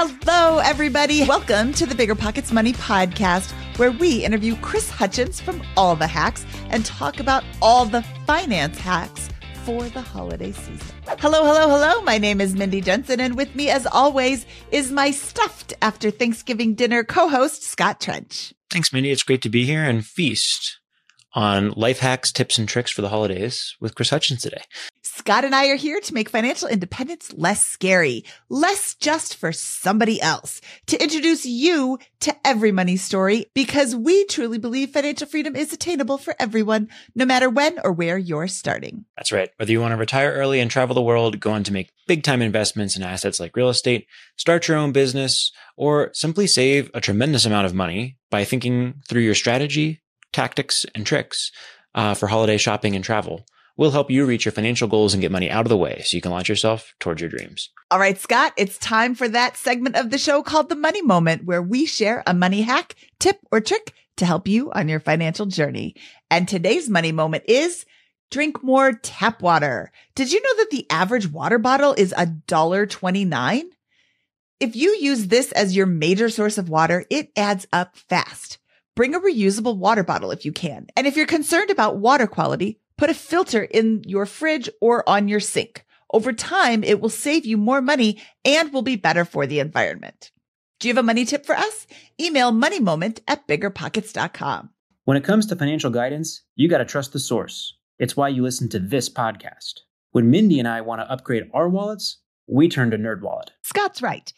Hello, everybody. Welcome to the BiggerPockets Money podcast, where we interview Chris Hutchins from All the Hacks and talk about all the finance hacks for the holiday season. Hello, hello, hello. My name is Mindy Jensen, and with me, as always, is my stuffed after Thanksgiving dinner co host, Scott Trench. Thanks, Mindy. It's great to be here and feast on life hacks, tips, and tricks for the holidays with Chris Hutchins today. Scott and I are here to make financial independence less scary, less just for somebody else, to introduce you to every money story because we truly believe financial freedom is attainable for everyone, no matter when or where you're starting. That's right. Whether you want to retire early and travel the world, go on to make big time investments in assets like real estate, start your own business, or simply save a tremendous amount of money by thinking through your strategy, tactics, and tricks uh, for holiday shopping and travel. We'll help you reach your financial goals and get money out of the way so you can launch yourself towards your dreams. All right, Scott, it's time for that segment of the show called the Money Moment, where we share a money hack, tip, or trick to help you on your financial journey. And today's money moment is drink more tap water. Did you know that the average water bottle is $1.29? If you use this as your major source of water, it adds up fast. Bring a reusable water bottle if you can. And if you're concerned about water quality, Put a filter in your fridge or on your sink. Over time, it will save you more money and will be better for the environment. Do you have a money tip for us? Email moneymoment at biggerpockets.com. When it comes to financial guidance, you got to trust the source. It's why you listen to this podcast. When Mindy and I want to upgrade our wallets, we turn to NerdWallet. Scott's right.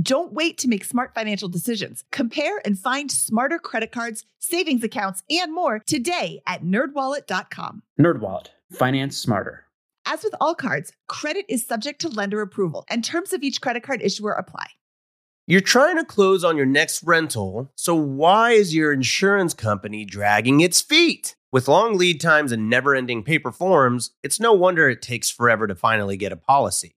Don't wait to make smart financial decisions. Compare and find smarter credit cards, savings accounts, and more today at nerdwallet.com. NerdWallet, finance smarter. As with all cards, credit is subject to lender approval, and terms of each credit card issuer apply. You're trying to close on your next rental, so why is your insurance company dragging its feet? With long lead times and never ending paper forms, it's no wonder it takes forever to finally get a policy.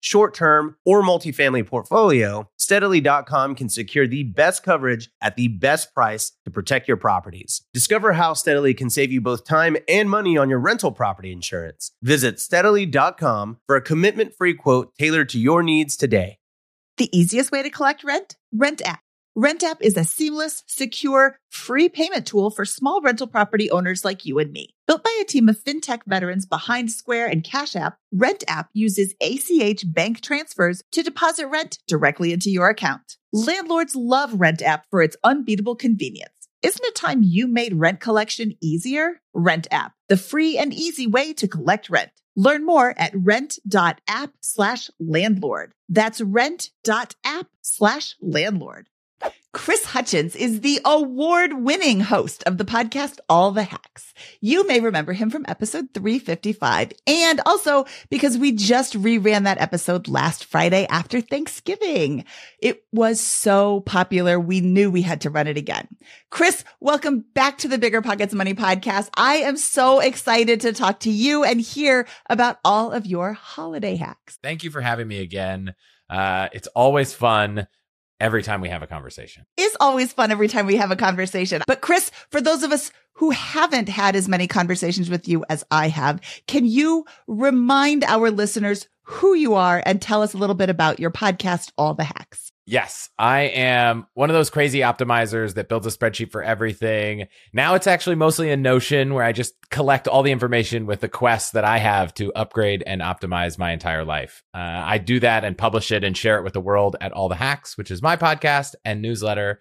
short term, or multifamily portfolio, steadily.com can secure the best coverage at the best price to protect your properties. Discover how Steadily can save you both time and money on your rental property insurance. Visit steadily.com for a commitment free quote tailored to your needs today. The easiest way to collect rent? Rent app. Rent app is a seamless, secure, free payment tool for small rental property owners like you and me. Built by a team of fintech veterans behind Square and Cash App, Rent app uses ACH bank transfers to deposit rent directly into your account. Landlords love Rent app for its unbeatable convenience. Isn't it time you made rent collection easier? Rent app, the free and easy way to collect rent. Learn more at rent.app slash landlord. That's rent.app slash landlord. Chris Hutchins is the award winning host of the podcast All the Hacks. You may remember him from episode 355 and also because we just reran that episode last Friday after Thanksgiving. It was so popular. We knew we had to run it again. Chris, welcome back to the BiggerPockets Money podcast. I am so excited to talk to you and hear about all of your holiday hacks. Thank you for having me again. Uh, it's always fun every time we have a conversation. It's always fun every time we have a conversation. But Chris, for those of us who haven't had as many conversations with you as I have, can you remind our listeners who you are and tell us a little bit about your podcast, All the Hacks? Yes, I am one of those crazy optimizers that builds a spreadsheet for everything. Now it's actually mostly a Notion where I just collect all the information with the quests that I have to upgrade and optimize my entire life. Uh, I do that and publish it and share it with the world at All the Hacks, which is my podcast and newsletter.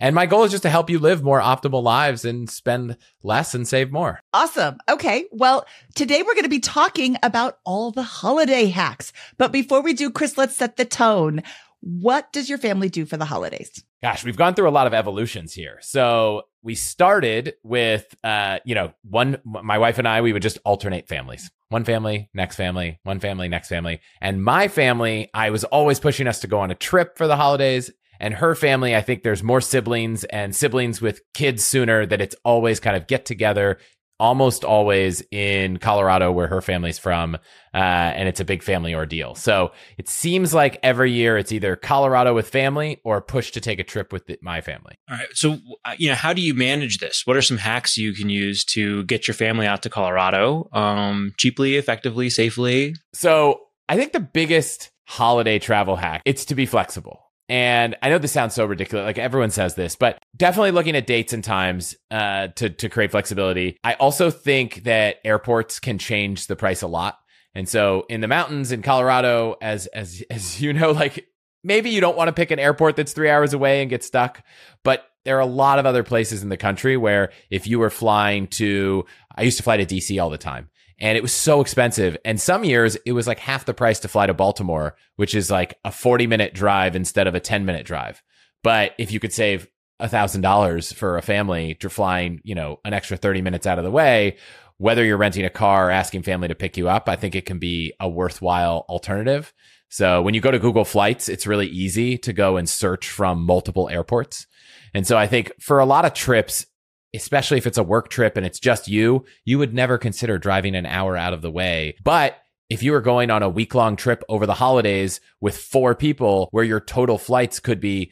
And my goal is just to help you live more optimal lives and spend less and save more. Awesome. Okay. Well, today we're going to be talking about all the holiday hacks. But before we do, Chris, let's set the tone. What does your family do for the holidays? Gosh, we've gone through a lot of evolutions here. So we started with, uh, you know, one, my wife and I, we would just alternate families. One family, next family, one family, next family. And my family, I was always pushing us to go on a trip for the holidays. And her family, I think there's more siblings and siblings with kids sooner that it's always kind of get together, almost always in Colorado, where her family's from. Uh, and it's a big family ordeal. So it seems like every year it's either Colorado with family or push to take a trip with the, my family. All right. So, uh, you know, how do you manage this? What are some hacks you can use to get your family out to Colorado um, cheaply, effectively, safely? So I think the biggest holiday travel hack, it's to be flexible. And I know this sounds so ridiculous, like everyone says this, but definitely looking at dates and times uh, to to create flexibility. I also think that airports can change the price a lot. And so in the mountains in Colorado, as as as you know, like maybe you don't want to pick an airport that's three hours away and get stuck, but there are a lot of other places in the country where if you were flying to, I used to fly to DC all the time and it was so expensive. And some years it was like half the price to fly to Baltimore, which is like a 40 minute drive instead of a 10 minute drive. But if you could save a thousand dollars for a family to flying, you know, an extra 30 minutes out of the way, whether you're renting a car or asking family to pick you up, I think it can be a worthwhile alternative. So when you go to Google Flights, it's really easy to go and search from multiple airports. And so I think for a lot of trips, especially if it's a work trip and it's just you, you would never consider driving an hour out of the way. But if you were going on a week long trip over the holidays with four people where your total flights could be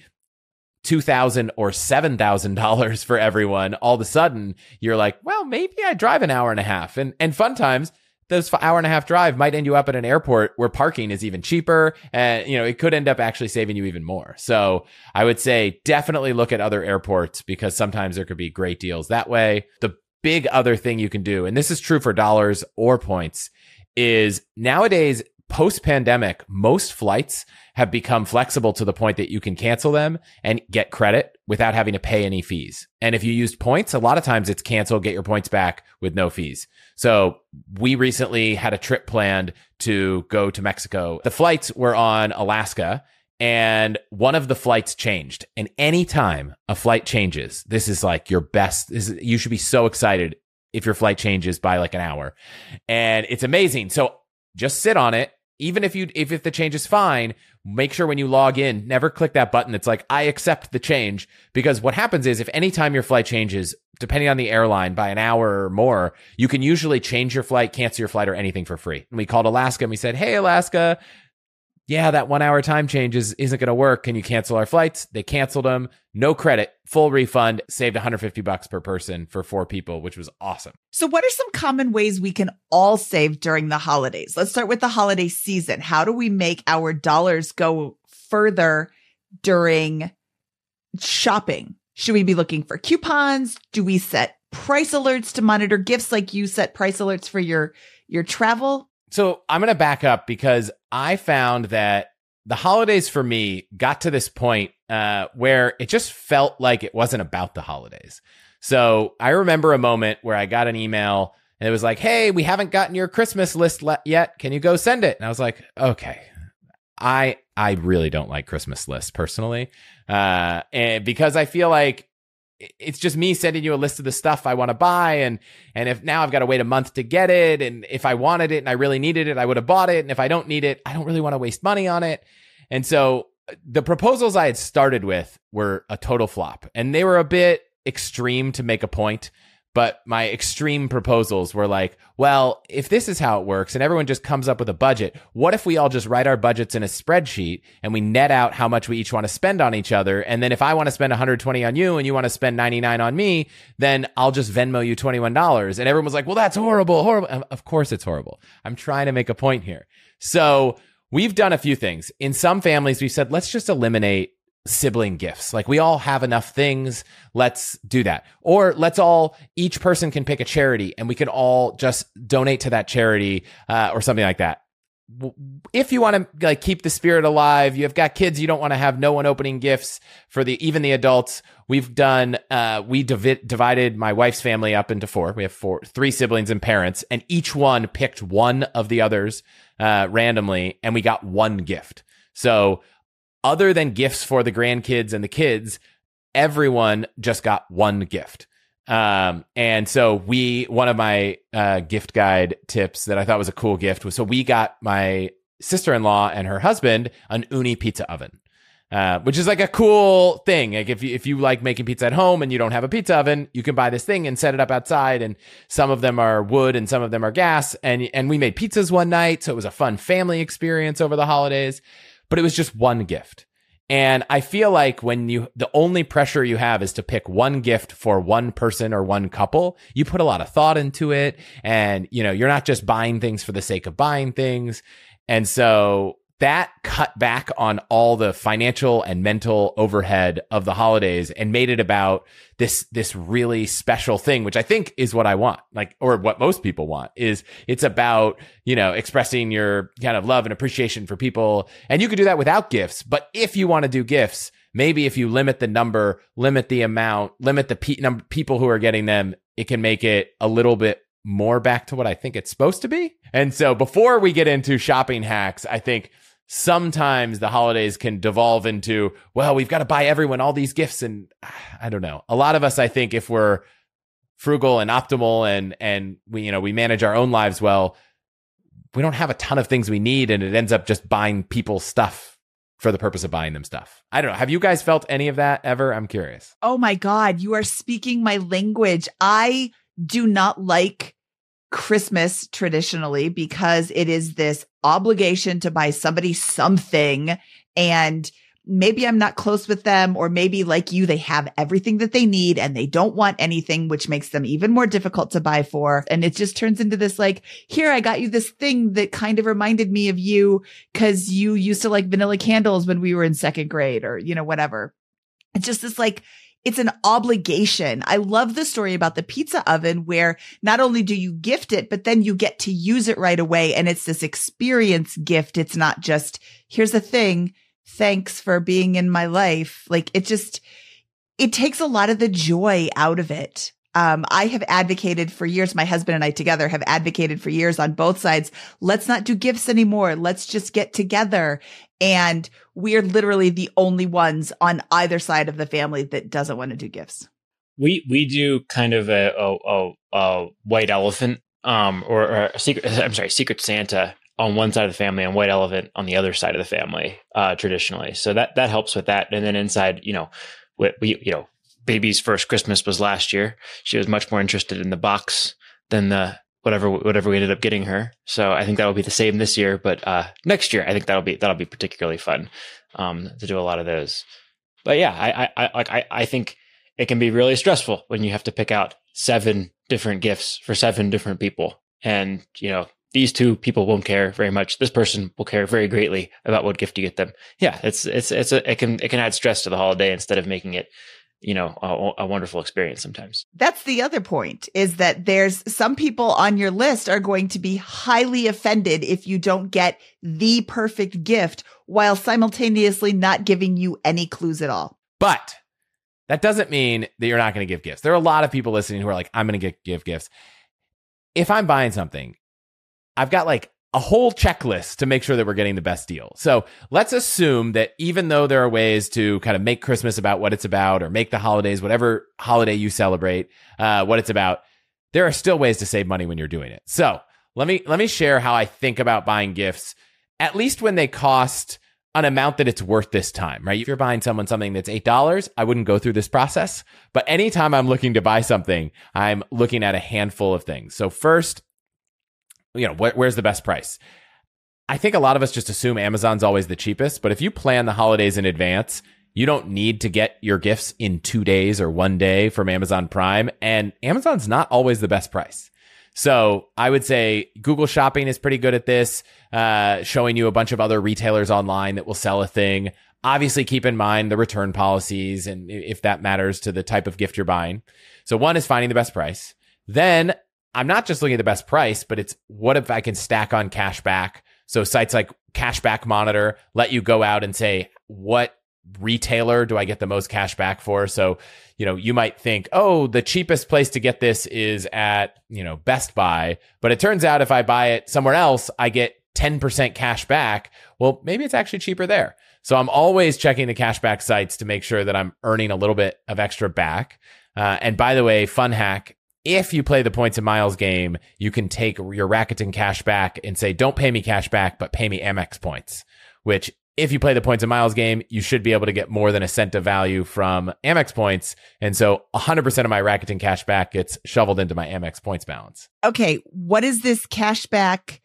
2,000 or $7,000 for everyone, all of a sudden you're like, well, maybe I drive an hour and a half. And, and fun times, those hour and a half drive might end you up at an airport where parking is even cheaper and you know it could end up actually saving you even more so i would say definitely look at other airports because sometimes there could be great deals that way the big other thing you can do and this is true for dollars or points is nowadays post pandemic most flights have become flexible to the point that you can cancel them and get credit without having to pay any fees. And if you used points, a lot of times it's cancel, get your points back with no fees. So we recently had a trip planned to go to Mexico. The flights were on Alaska and one of the flights changed. And anytime a flight changes, this is like your best. Is, you should be so excited if your flight changes by like an hour. And it's amazing. So just sit on it even if you if, if the change is fine make sure when you log in never click that button that's like i accept the change. Because what happens is if anytime your flight changes depending on the airline by an hour or more you can usually change your flight cancel your flight or anything for free. And we called alaska and we said hey alaska yeah, that one hour time change is, isn't going to work. Can you cancel our flights? They canceled them. No credit, full refund, saved 150 bucks per person for four people, which was awesome. So, what are some common ways we can all save during the holidays? Let's start with the holiday season. How do we make our dollars go further during shopping? Should we be looking for coupons? Do we set price alerts to monitor gifts like you set price alerts for your your travel? So I'm going to back up because I found that the holidays for me got to this point uh, where it just felt like it wasn't about the holidays. So I remember a moment where I got an email and it was like, "Hey, we haven't gotten your Christmas list le- yet. Can you go send it?" And I was like, "Okay." I I really don't like Christmas lists personally, uh, and because I feel like it's just me sending you a list of the stuff I want to buy and and if now I've got to wait a month to get it and if I wanted it and I really needed it I would have bought it and if I don't need it I don't really want to waste money on it. And so uh, the proposals I had started with were a total flop and they were a bit extreme to make a point but my extreme proposals were like, well, if this is how it works and everyone just comes up with a budget, what if we all just write our budgets in a spreadsheet and we net out how much we each want to spend on each other? And then if I want to spend 120 on you and you want to spend 99 on me, then I'll just Venmo you $21. And everyone was like, well, that's horrible, horrible. Of course it's horrible. I'm trying to make a point here. So we've done a few things. In some families, we've said, let's just eliminate sibling gifts. Like we all have enough things. Let's do that. Or let's all, each person can pick a charity and we can all just donate to that charity uh, or something like that. if you want to like keep the spirit alive, you've got kids, you don't want to have no one opening gifts for the even the adults. We've done uh we divi- divided my wife's family up into four. We have four three siblings and parents and each one picked one of the others uh randomly and we got one gift. So other than gifts for the grandkids and the kids, everyone just got one gift. Um, and so we, one of my uh, gift guide tips that I thought was a cool gift was so we got my sister in law and her husband an Ooni pizza oven. Uh, which is like a cool thing. Like if you, if you like making pizza at home and you don't have a pizza oven, you can buy this thing and set it up outside. And some of them are wood and some of them are gas. And, and we made pizzas one night. So it was a fun family experience over the holidays, but it was just one gift. And I feel like when you, the only pressure you have is to pick one gift for one person or one couple, you put a lot of thought into it. And, you know, you're not just buying things for the sake of buying things. And so that cut back on all the financial and mental overhead of the holidays and made it about this this really special thing which i think is what i want like or what most people want is it's about you know expressing your kind of love and appreciation for people. And you could do that without gifts but if you want to do gifts maybe if you limit the number limit the amount limit the pe- number people who are getting them it can make it a little bit more back to what I think it's supposed to be. And so before we get into shopping hacks, I think sometimes the holidays can devolve into, well, we've got to buy everyone all these gifts. And I don't know. A lot of us, I think, if we're frugal and optimal and, and we, you know, we manage our own lives well, we don't have a ton of things we need. And it ends up just buying people stuff for the purpose of buying them stuff. I don't know. Have you guys felt any of that ever? I'm curious. Oh my God. You are speaking my language. I do not like Christmas traditionally because it is this obligation to buy somebody something. And maybe I'm not close with them, or maybe like you, they have everything that they need and they don't want anything, which makes them even more difficult to buy for. And it just turns into this like, here, I got you this thing that kind of reminded me of you because you used to like vanilla candles when we were in second grade or, you know, whatever. It's just this like it's an obligation. I love the story about the pizza oven where not only do you gift it, but then you get to use it right away. And it's this experience gift. It's not just, here's a thing. Thanks for being in my life. Like it just, it takes a lot of the joy out of it. Um, I have advocated for years, my husband and I together have advocated for years on both sides. Let's not do gifts anymore. Let's just get together. And we're literally the only ones on either side of the family that doesn't want to do gifts. We we do kind of a a, a, a white elephant, um, or, or a secret. I'm sorry, secret Santa on one side of the family and white elephant on the other side of the family, uh, traditionally. So that that helps with that. And then inside, you know, we, we you know baby's first Christmas was last year. She was much more interested in the box than the whatever whatever we ended up getting her. So I think that'll be the same this year, but uh, next year I think that'll be that'll be particularly fun um, to do a lot of those. But yeah, I I like I, I think it can be really stressful when you have to pick out seven different gifts for seven different people, and you know these two people won't care very much. This person will care very greatly about what gift you get them. Yeah, it's it's it's a it can it can add stress to the holiday instead of making it you know a, a, wonderful experience sometimes. That's the other point is that there's some people on your list are going to be highly offended if you don't get the perfect gift while simultaneously not giving you any clues at all. But that doesn't mean that you're not going to give gifts. There are a lot of people listening who are like i'm going to give gifts. If i'm buying something i've got like a whole checklist to make sure that we're getting the best deal. So let's assume that even though there are ways to kind of make Christmas about what it's about or make the holidays, whatever holiday you celebrate, uh, what it's about, there are still ways to save money when you're doing it. So let me, let me share how I think about buying gifts, at least when they cost an amount that it's worth this time, right? If you're buying someone something that's $8, I wouldn't go through this process. But anytime I'm looking to buy something, I'm looking at a handful of things. So first, you know, wh- where's the best price? I think a lot of us just assume Amazon's always the cheapest, but if you plan the holidays in advance, you don't need to get your gifts in two days or one day from Amazon Prime. And Amazon's not always the best price. So I would say Google Shopping is pretty good at this, uh, showing you a bunch of other retailers online that will sell a thing. Obviously, keep in mind the return policies and if that matters to the type of gift you're buying. So one is finding the best price. Then I'm not just looking at the best price, but it's what if I can stack on cash back? So sites like Cashback Monitor let you go out and say, what retailer do I get the most cash back for? So, you know, you might think, oh, the cheapest place to get this is at, you know, Best Buy. But it turns out if I buy it somewhere else, I get 10% cash back. Well, maybe it's actually cheaper there. So I'm always checking the cashback sites to make sure that I'm earning a little bit of extra back. Uh, and by the way, fun hack. If you play the points and miles game, you can take your Rakuten cash back and say, don't pay me cash back, but pay me Amex points, which if you play the points and miles game, you should be able to get more than a cent of value from Amex points. And so 100% of my Rakuten cash back gets shoveled into my Amex points balance. Okay. What is this cashback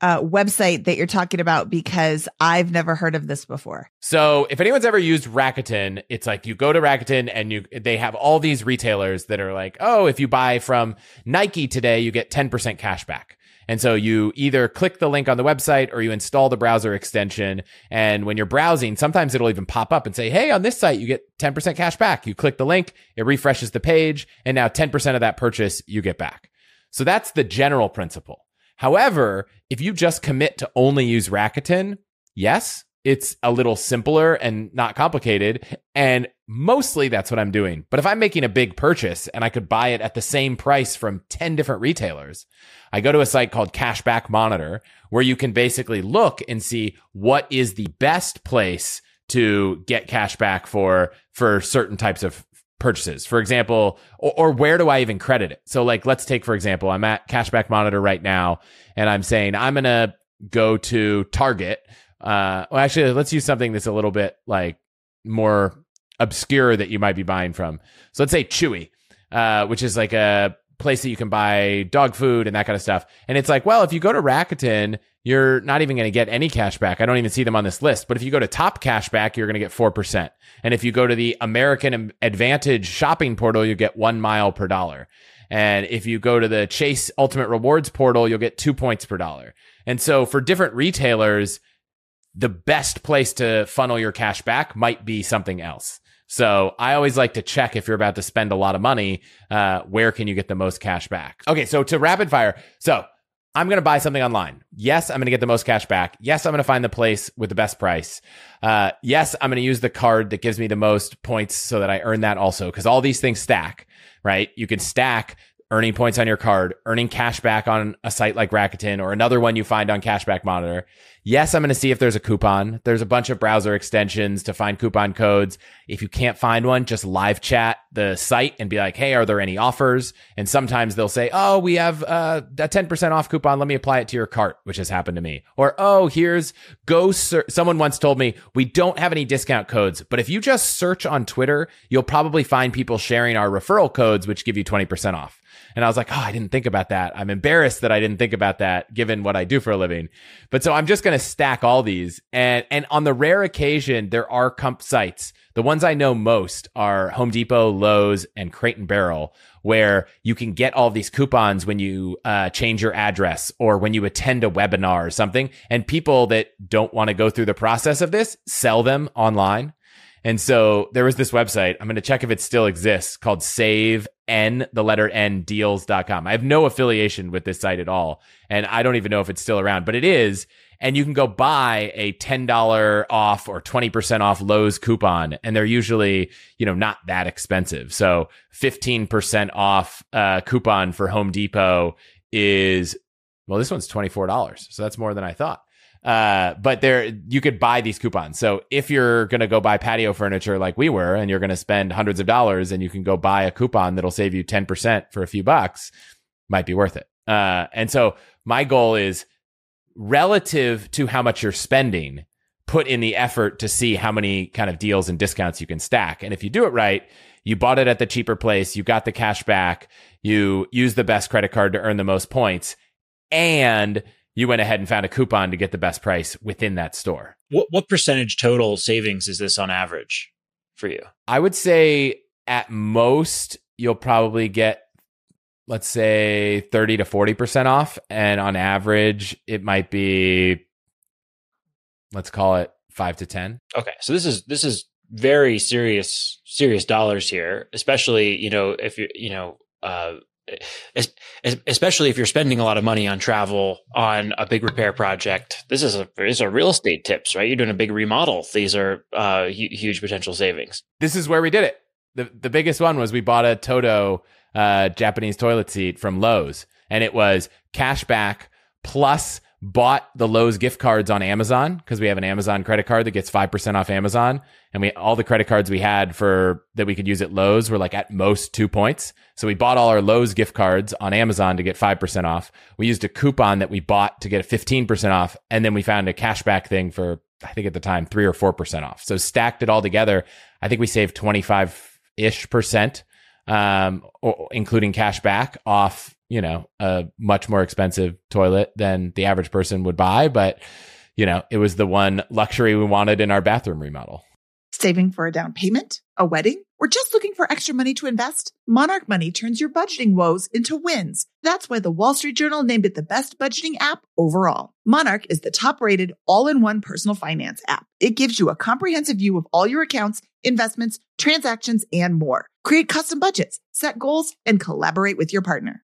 uh, website that you're talking about? Because I've never heard of this before. So if anyone's ever used Rakuten, it's like you go to Rakuten and you they have all these retailers that are like, oh, if you buy from Nike today, you get 10% cash back. And so you either click the link on the website or you install the browser extension. And when you're browsing, sometimes it'll even pop up and say, Hey, on this site, you get 10% cash back. You click the link, it refreshes the page, and now 10% of that purchase you get back. So that's the general principle. However, if you just commit to only use Rakuten, yes, it's a little simpler and not complicated. And mostly that's what I'm doing. But if I'm making a big purchase and I could buy it at the same price from 10 different retailers, I go to a site called Cashback Monitor where you can basically look and see what is the best place to get cash back for, for certain types of purchases. For example, or, or, where do I even credit it? So like, let's take, for example, I'm at Cashback Monitor right now and I'm saying I'm going to go to Target uh, well, actually, let's use something that's a little bit like more obscure that you might be buying from. So let's say Chewy, uh, which is like a place that you can buy dog food and that kind of stuff. And it's like, well, if you go to Rakuten, you're not even going to get any cash back. I don't even see them on this list. But if you go to top cashback, you're going to get 4%. And if you go to the American AAdvantage shopping portal, you get one mile per dollar. And if you go to the Chase Ultimate Rewards portal, you'll get two points per dollar. And so for different retailers, the best place to funnel your cash back might be something else. So I always like to check if you're about to spend a lot of money, uh, where can you get the most cash back? Okay, so to rapid fire. So I'm going to buy something online. Yes, I'm going to get the most cash back. Yes, I'm going to find the place with the best price. Uh, yes, I'm going to use the card that gives me the most points so that I earn that also because all these things stack, right? You can stack earning points on your card, earning cash back on a site like Rakuten or another one you find on Cashback Monitor. Yes, I'm going to see if there's a coupon. There's a bunch of browser extensions to find coupon codes. If you can't find one, just live chat the site and be like, Hey, are there any offers? And sometimes they'll say, Oh, we have uh, a 10% off coupon. Let me apply it to your cart, which has happened to me. Or, Oh, here's go. Ser-. Someone once told me we don't have any discount codes, but if you just search on Twitter, you'll probably find people sharing our referral codes, which give you 20% off. And I was like, oh, I didn't think about that. I'm embarrassed that I didn't think about that given what I do for a living. But so I'm just going to stack all these. And, and on the rare occasion, there are comp sites. The ones I know most are Home Depot, Lowe's, and Crate and Barrel, where you can get all these coupons when you uh, change your address or when you attend a webinar or something. And people that don't want to go through the process of this sell them online. And so there was this website. I'm going to check if it still exists called save n the letter n deals.com. I have no affiliation with this site at all. And I don't even know if it's still around, but it is. And you can go buy a $10 off or 20% off Lowe's coupon. And they're usually, you know, not that expensive. So 15% off uh, coupon for Home Depot is, well, this one's $24. So that's more than I thought. Uh, but there, you could buy these coupons. So if you're going to go buy patio furniture like we were and you're going to spend hundreds of dollars and you can go buy a coupon that'll save you 10% for a few bucks, might be worth it. Uh, and so my goal is relative to how much you're spending, put in the effort to see how many kind of deals and discounts you can stack. And if you do it right, you bought it at the cheaper place, you got the cash back, you use the best credit card to earn the most points, and you went ahead and found a coupon to get the best price within that store. What what percentage total savings is this on average for you? I would say at most you'll probably get let's say 30 to 40% off and on average it might be let's call it 5 to 10. Okay. So this is this is very serious serious dollars here, especially, you know, if you you know, uh especially if you're spending a lot of money on travel on a big repair project. This is a these are real estate tips, right? You're doing a big remodel. These are uh, huge potential savings. This is where we did it. the The biggest one was we bought a Toto uh, Japanese toilet seat from Lowe's, and it was cash back plus bought the Lowe's gift cards on Amazon because we have an Amazon credit card that gets 5% off Amazon. And we, all the credit cards we had for that we could use at Lowe's were like at most two points. So we bought all our Lowe's gift cards on Amazon to get 5% off. We used a coupon that we bought to get a 15% off. And then we found a cashback thing for, I think at the time, three or 4% off. So stacked it all together. I think we saved 25 ish percent, um, including cash back off you know, a much more expensive toilet than the average person would buy, but you know, it was the one luxury we wanted in our bathroom remodel. Saving for a down payment, a wedding, or just looking for extra money to invest? Monarch Money turns your budgeting woes into wins. That's why the Wall Street Journal named it the best budgeting app overall. Monarch is the top rated all in one personal finance app. It gives you a comprehensive view of all your accounts, investments, transactions, and more. Create custom budgets, set goals, and collaborate with your partner.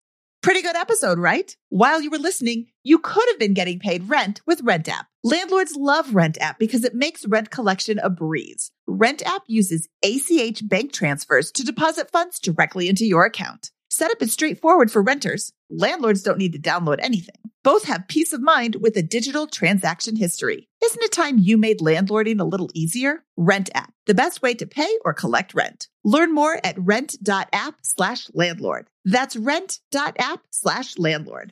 Pretty good episode, right? While you were listening, you could have been getting paid rent with Rent App. Landlords love Rent App because it makes rent collection a breeze. Rent App uses ACH bank transfers to deposit funds directly into your account. Setup is straightforward for renters. Landlords don't need to download anything. Both have peace of mind with a digital transaction history. Isn't it time you made landlording a little easier? Rent app, the best way to pay or collect rent. Learn more at rent.app slash landlord. That's rent.app slash landlord.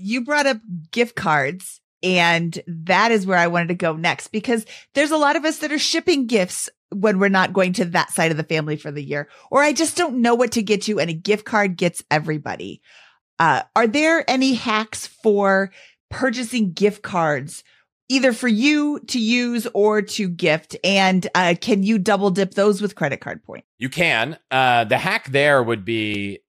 You brought up gift cards and that is where I wanted to go next because there's a lot of us that are shipping gifts when we're not going to that side of the family for the year, or I just don't know what to get you. And a gift card gets everybody. Uh, are there any hacks for purchasing gift cards? Either for you to use or to gift, and uh, can you double dip those with credit card point? You can. Uh, the hack there would be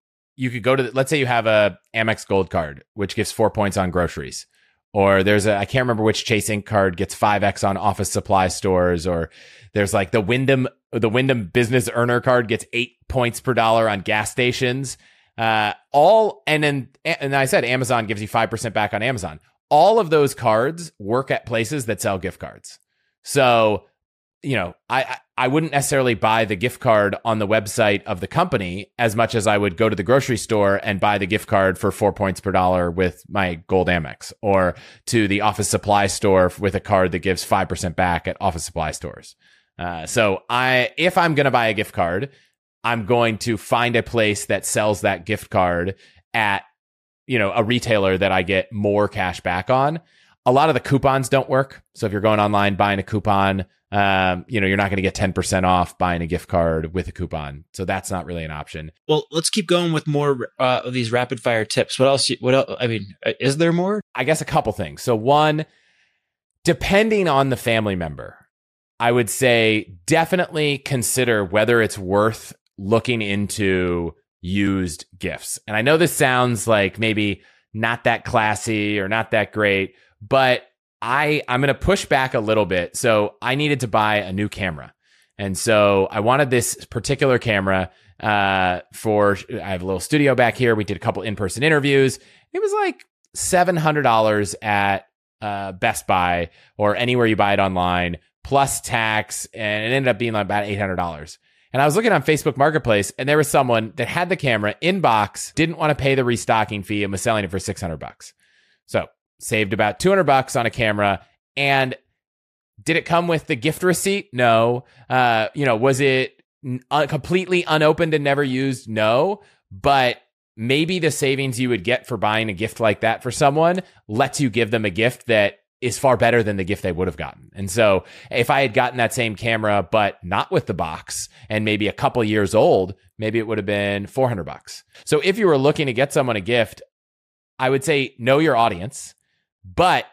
you could go to the, let's say you have a Amex Gold card, which gives four points on groceries. Or there's a I can't remember which Chase Ink card gets 5x on office supply stores. Or there's like the Wyndham the Wyndham business earner card gets 8 points per dollar on gas stations. Uh all and then and I said Amazon gives you 5% back on Amazon. All of those cards work at places that sell gift cards. So you know, I I wouldn't necessarily buy the gift card on the website of the company as much as I would go to the grocery store and buy the gift card for four points per dollar with my Gold Amex, or to the office supply store with a card that gives five percent back at office supply stores. Uh, so I, if I'm going to buy a gift card, I'm going to find a place that sells that gift card at, you know, a retailer that I get more cash back on. A lot of the coupons don't work. So if you're going online buying a coupon, um, you know, you're not going to get 10% off buying a gift card with a coupon. So that's not really an option. Well, let's keep going with more uh, of these rapid fire tips. What else? What else? I mean, uh, is there more? I guess a couple things. So one, depending on the family member, I would say definitely consider whether it's worth looking into used gifts. And I know this sounds like maybe not that classy or not that great, but I I'm going to push back a little bit. So I needed to buy a new camera. And so I wanted this particular camera uh, for I have a little studio back here. We did a couple in-person interviews. It was like $700 at uh, Best Buy or anywhere you buy it online, plus tax, and it ended up being like about eight hundred dollars. And I was looking on Facebook Marketplace, and there was someone that had the camera in box, didn't want to pay the restocking fee, and was selling it for six hundred bucks. So saved about two hundred bucks on a camera. And did it come with the gift receipt? No. Uh, you know, was it un- completely unopened and never used? No. But maybe the savings you would get for buying a gift like that for someone lets you give them a gift that is far better than the gift they would have gotten. And so if I had gotten that same camera, but not with the box and maybe a couple years old, maybe it would have been 400 bucks. So if you were looking to get someone a gift, I would say know your audience, but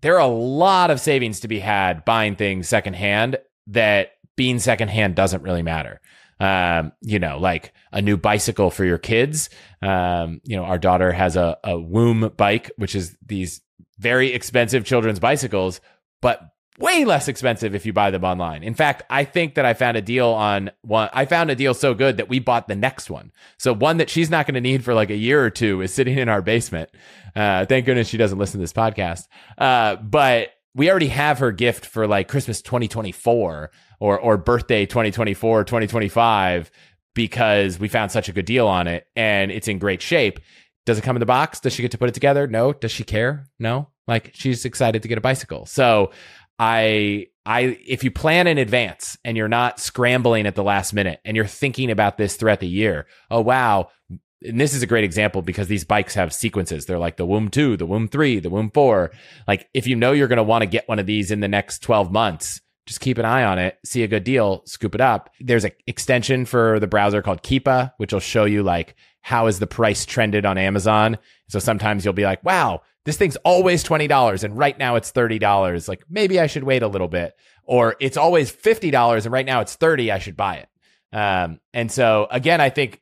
there are a lot of savings to be had buying things secondhand that being secondhand doesn't really matter um, you know, like a new bicycle for your kids. Um, you know, our daughter has a, a Woom bike, which is these very expensive children's bicycles, but way less expensive if you buy them online. In fact, I think that I found a deal on one. I found a deal so good that we bought the next one. So one that she's not going to need for like a year or two is sitting in our basement. Uh, thank goodness she doesn't listen to this podcast. Uh, but we already have her gift for like Christmas 2024 or or birthday 2024 2025 because we found such a good deal on it and it's in great shape does it come in the box does she get to put it together no does she care no like she's excited to get a bicycle so i i if you plan in advance and you're not scrambling at the last minute and you're thinking about this throughout the year oh wow and this is a great example because these bikes have sequences. They're like the Woom 2, the Woom 3, the Woom 4. Like if you know you're going to want to get one of these in the next 12 months, just keep an eye on it, see a good deal, scoop it up. There's an extension for the browser called Keepa, which will show you like how is the price trended on Amazon. So sometimes you'll be like, wow, this thing's always $20 and right now it's $30. Like maybe I should wait a little bit. Or it's always $50 and right now it's 30, I should buy it. Um, and so again, I think,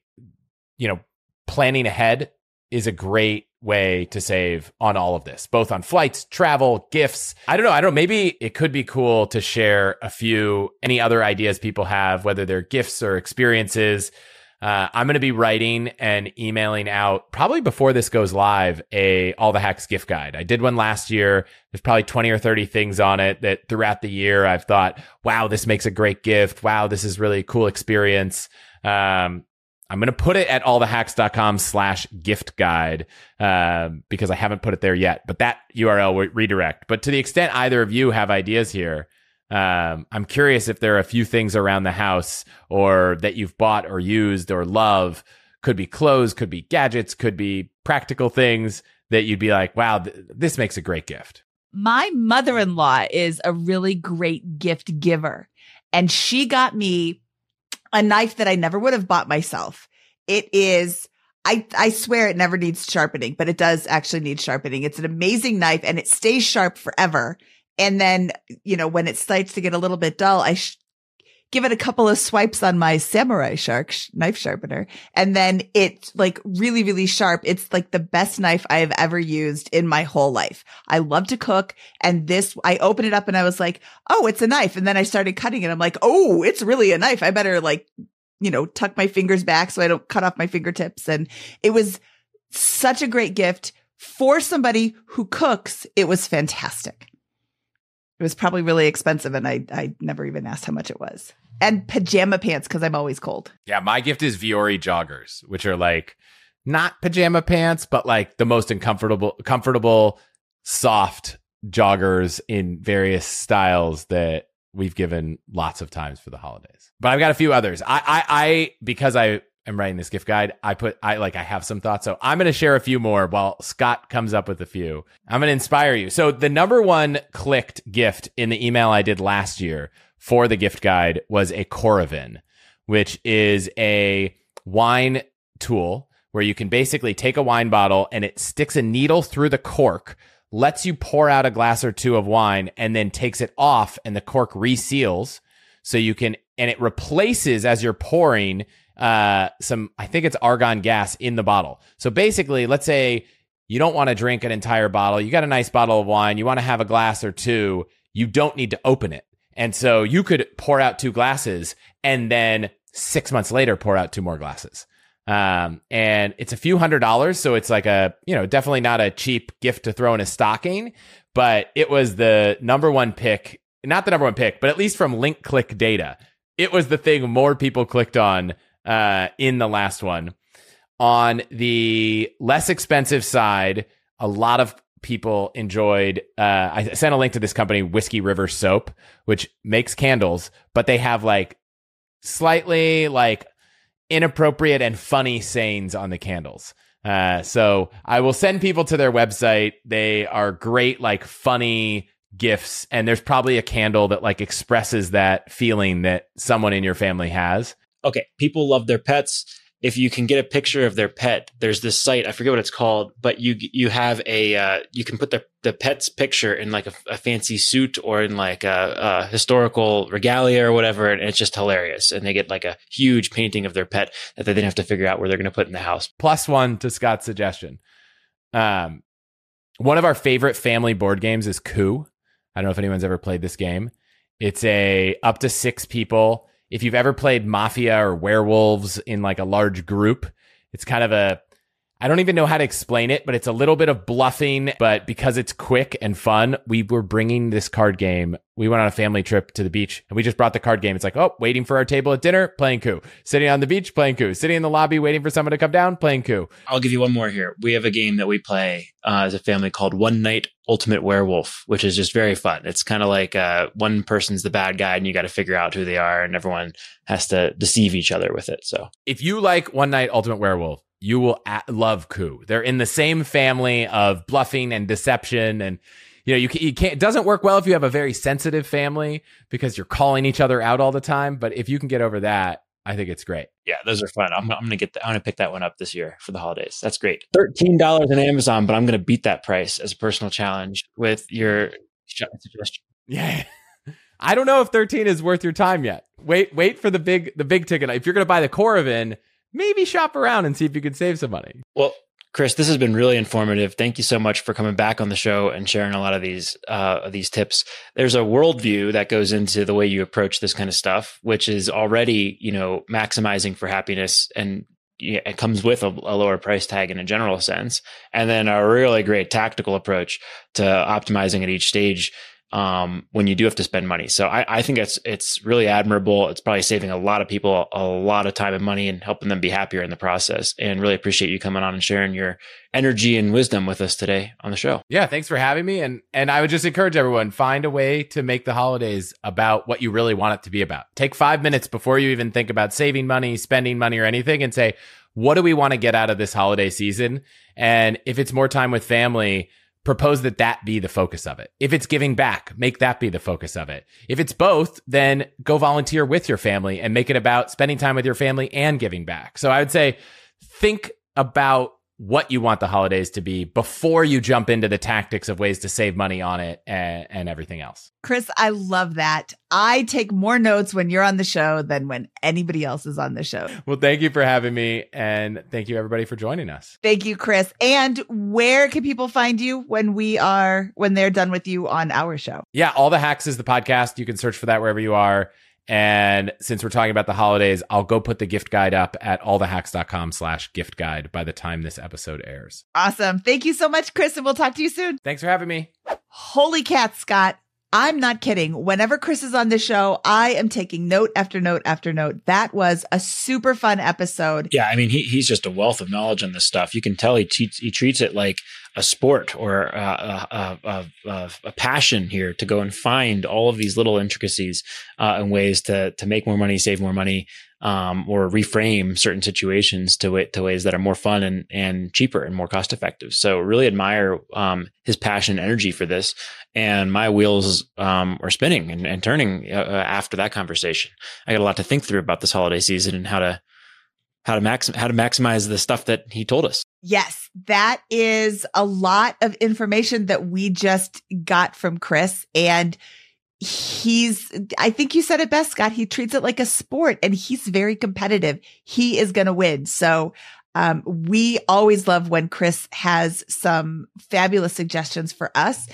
you know, planning ahead is a great way to save on all of this, both on flights, travel, gifts. I don't know. I don't know. Maybe it could be cool to share a few, any other ideas people have, whether they're gifts or experiences. Uh, I'm going to be writing and emailing out probably before this goes live a all the hacks gift guide. I did one last year. There's probably 20 or 30 things on it that throughout the year I've thought, wow, this makes a great gift. Wow, this is really a cool experience. Um, I'm going to put it at allthehacks.com slash gift guide um, because I haven't put it there yet, but that URL will redirect. But to the extent either of you have ideas here, um, I'm curious if there are a few things around the house or that you've bought or used or love. Could be clothes, could be gadgets, could be practical things that you'd be like, wow, th- this makes a great gift. My mother in law is a really great gift giver, and she got me a knife that I never would have bought myself. It is, I, I swear it never needs sharpening, but it does actually need sharpening. It's an amazing knife and it stays sharp forever. And then, you know, when it starts to get a little bit dull, I sh- give it a couple of swipes on my samurai shark sh- knife sharpener. And then it's like really, really sharp. It's like the best knife I have ever used in my whole life. I love to cook. And this, I opened it up and I was like, Oh, it's a knife. And then I started cutting it. I'm like, Oh, it's really a knife. I better like, you know, tuck my fingers back so I don't cut off my fingertips. And it was such a great gift for somebody who cooks. It was fantastic. It was probably really expensive, and I I never even asked how much it was. And pajama pants because I'm always cold. Yeah, my gift is Vuori joggers, which are like not pajama pants, but like the most uncomfortable, comfortable, soft joggers in various styles that we've given lots of times for the holidays. But I've got a few others. I I, I because I am writing this gift guide, I put I like I have some thoughts. So I'm going to share a few more while Scott comes up with a few. I'm going to inspire you. So the number one clicked gift in the email I did last year for the gift guide was a Coravin, which is a wine tool where you can basically take a wine bottle and it sticks a needle through the cork, lets you pour out a glass or two of wine and then takes it off and the cork reseals so you can and it replaces as you're pouring uh, some, I think it's argon gas in the bottle. So basically, let's say you don't want to drink an entire bottle. You got a nice bottle of wine. You want to have a glass or two. You don't need to open it. And so you could pour out two glasses and then six months later, pour out two more glasses. Um, and it's a few hundred dollars. So it's like a, you know, definitely not a cheap gift to throw in a stocking, but it was the number one pick, not the number one pick, but at least from link click data, it was the thing more people clicked on uh, in the last one. On the less expensive side, a lot of people enjoyed. Uh, I sent a link to this company, Whiskey River Soap, which makes candles, but they have like slightly like inappropriate and funny sayings on the candles. Uh, so I will send people to their website. They are great, like funny gifts, and there's probably a candle that like expresses that feeling that someone in your family has. Okay, people love their pets if you can get a picture of their pet, there's this site I forget what it's called, but you you have a uh, you can put the the pet's picture in like a, a fancy suit or in like a, a, historical regalia or whatever, and it's just hilarious. And they get like a huge painting of their pet that they then have to figure out where they're going to put in the house. Plus one to Scott's suggestion. Um, one of our favorite family board games is Coup. I don't know if anyone's ever played this game. It's a up to six people if you've ever played Mafia or Werewolves in like a large group, it's kind of a I don't even know how to explain it, but it's a little bit of bluffing. But because it's quick and fun, we were bringing this card game. We went on a family trip to the beach and we just brought the card game. It's like, oh, waiting for our table at dinner, playing coup. Sitting on the beach, playing coup. Sitting in the lobby, waiting for someone to come down, playing coup. I'll give you one more here. We have a game that we play uh, as a family called One Night Ultimate Werewolf, which is just very fun. It's kind of like uh, one person's the bad guy and you got to figure out who they are, and everyone has to deceive each other with it. So if you like One Night Ultimate Werewolf, you will at- love coup. They're in the same family of bluffing and deception and you know, you, can, you can't, it doesn't work well if you have a very sensitive family because you're calling each other out all the time. But if you can get over that, I think it's great. Yeah, those are fun. I'm, I'm gonna get. The, I'm gonna pick that one up this year for the holidays. That's great. Thirteen dollars on Amazon, but I'm gonna beat that price as a personal challenge with your suggestion. Yeah, I don't know if 13 is worth your time yet. Wait, wait for the big the big ticket. If you're gonna buy the Coravin, maybe shop around and see if you can save some money. Well, Chris, this has been really informative. Thank you so much for coming back on the show and sharing a lot of these uh, these tips. There's a worldview that goes into the way you approach this kind of stuff, which is already you know maximizing for happiness and yeah, it comes with a, a, lower price tag in a general sense, and then a really great tactical approach to optimizing at each stage um, when you do have to spend money. So I, I, think it's it's really admirable. It's probably saving a lot of people a lot of time and money and helping them be happier in the process. And really appreciate you coming on and sharing your energy and wisdom with us today on the show. Yeah, thanks for having me. And and I would just encourage everyone find a way to make the holidays about what you really want it to be about. Take five minutes before you even think about saving money, spending money, or anything, and say, what do we want to get out of this holiday season? And if it's more time with family propose that that be the focus of it. If it's giving back, make that be the focus of it. If it's both, then go volunteer with your family and make it about spending time with your family and giving back. So I would say think about what you want the holidays to be before you jump into the tactics of ways to save money on it and, and, everything else. Chris, I love that. I take more notes when you're on the show than when anybody else is on the show. Well, thank you for having me. And thank you, everybody, for joining us. Thank you, Chris. And where can people find you when we are, when they're done with you on our show? Yeah, All the Hacks is the podcast. You can search for that wherever you are. And since we're talking about the holidays, I'll go put the gift guide up at allthehacks.com slash gift guide by the time this episode airs. Awesome. Thank you so much, Chris, and we'll talk to you soon. Thanks for having me. Holy cat, Scott. I'm not kidding. Whenever Chris is on the show, I am taking note after note after note. That was a super fun episode. Yeah, I mean, he, he's just a wealth of knowledge on this stuff. You can tell he, treats he treats it like a sport or a, a, a, passion here to go and find all of these little intricacies uh, and ways to to make more money, save more money, um, or reframe certain situations to to ways that are more fun and and cheaper and more cost effective. So really admire um, his passion, and energy for this, and my wheels um, are spinning and, and turning uh, uh, after that conversation. I got a lot to think through about this holiday season and how to how to max how to maximize the stuff that he told us. Yes, that is a lot of information that we just got from Chris and he's I think you said it best Scott, he treats it like a sport and he's very competitive. He is going to win. So um, we always love when Chris has some fabulous suggestions for us.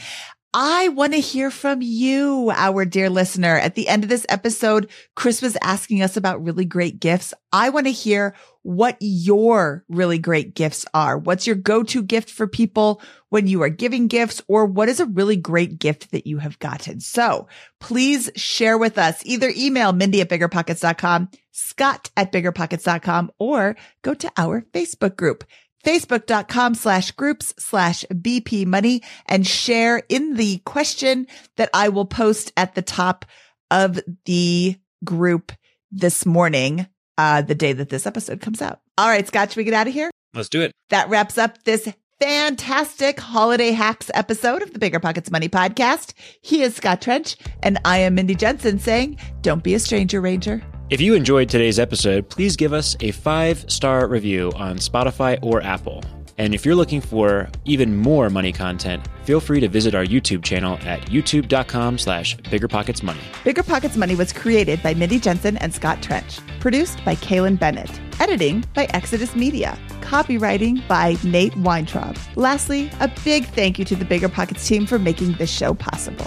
I want to hear from you, our dear listener. At the end of this episode, Chris was asking us about really great gifts. I want to hear what your really great gifts are. What's your go-to gift for people when you are giving gifts or what is a really great gift that you have gotten? So please share with us. Either email Mindy at biggerpockets.com, Scott at biggerpockets.com, or go to our Facebook group facebook.com slash groups slash BP money and share in the question that I will post at the top of the group this morning, uh, the day that this episode comes out. All right, Scott, should we get out of here? Let's do it. That wraps up this fantastic holiday hacks episode of the BiggerPockets Money podcast. He is Scott Trench and I am Mindy Jensen saying, don't be a stranger, Ranger. If you enjoyed today's episode, please give us a five star review on Spotify or Apple. And if you're looking for even more money content, feel free to visit our YouTube channel at youtube.com slash biggerpocketsmoney. BiggerPockets Money was created by Mindy Jensen and Scott Trench. Produced by Kaylin Bennett. Editing by Exodus Media. Copywriting by Nate Weintraub. Lastly, a big thank you to the BiggerPockets team for making this show possible.